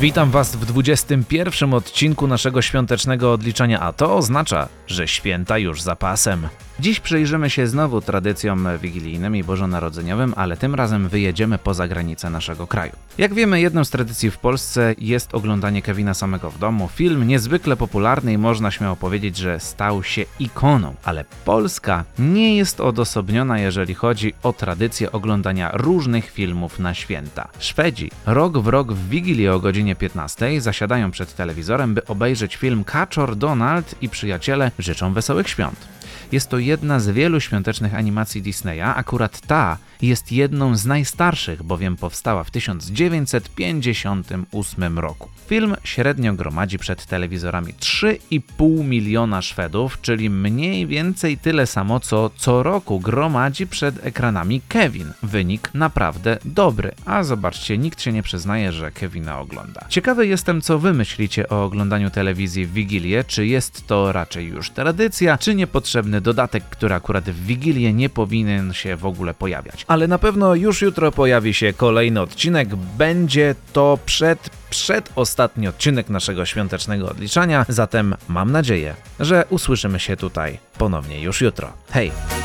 Witam Was w 21 odcinku naszego świątecznego odliczania, a to oznacza, że święta już za pasem. Dziś przyjrzymy się znowu tradycjom wigilijnym i bożonarodzeniowym, ale tym razem wyjedziemy poza granice naszego kraju. Jak wiemy, jedną z tradycji w Polsce jest oglądanie Kevina samego w domu. Film niezwykle popularny i można śmiało powiedzieć, że stał się ikoną. Ale Polska nie jest odosobniona, jeżeli chodzi o tradycję oglądania różnych filmów na święta. Szwedzi rok w rok w Wigilię o godzinie 15 zasiadają przed telewizorem, by obejrzeć film Kaczor, Donald i przyjaciele życzą wesołych świąt. Jest to jedna z wielu świątecznych animacji Disneya, akurat ta jest jedną z najstarszych, bowiem powstała w 1958 roku. Film średnio gromadzi przed telewizorami 3,5 miliona Szwedów, czyli mniej więcej tyle samo, co co roku gromadzi przed ekranami Kevin. Wynik naprawdę dobry, a zobaczcie, nikt się nie przyznaje, że Kevina ogląda. Ciekawy jestem, co wy myślicie o oglądaniu telewizji w Wigilię, czy jest to raczej już tradycja, czy niepotrzebny dodatek, który akurat w Wigilię nie powinien się w ogóle pojawiać. Ale na pewno już jutro pojawi się kolejny odcinek, będzie to przed przedostatni odcinek naszego świątecznego odliczania, zatem mam nadzieję, że usłyszymy się tutaj ponownie już jutro. Hej!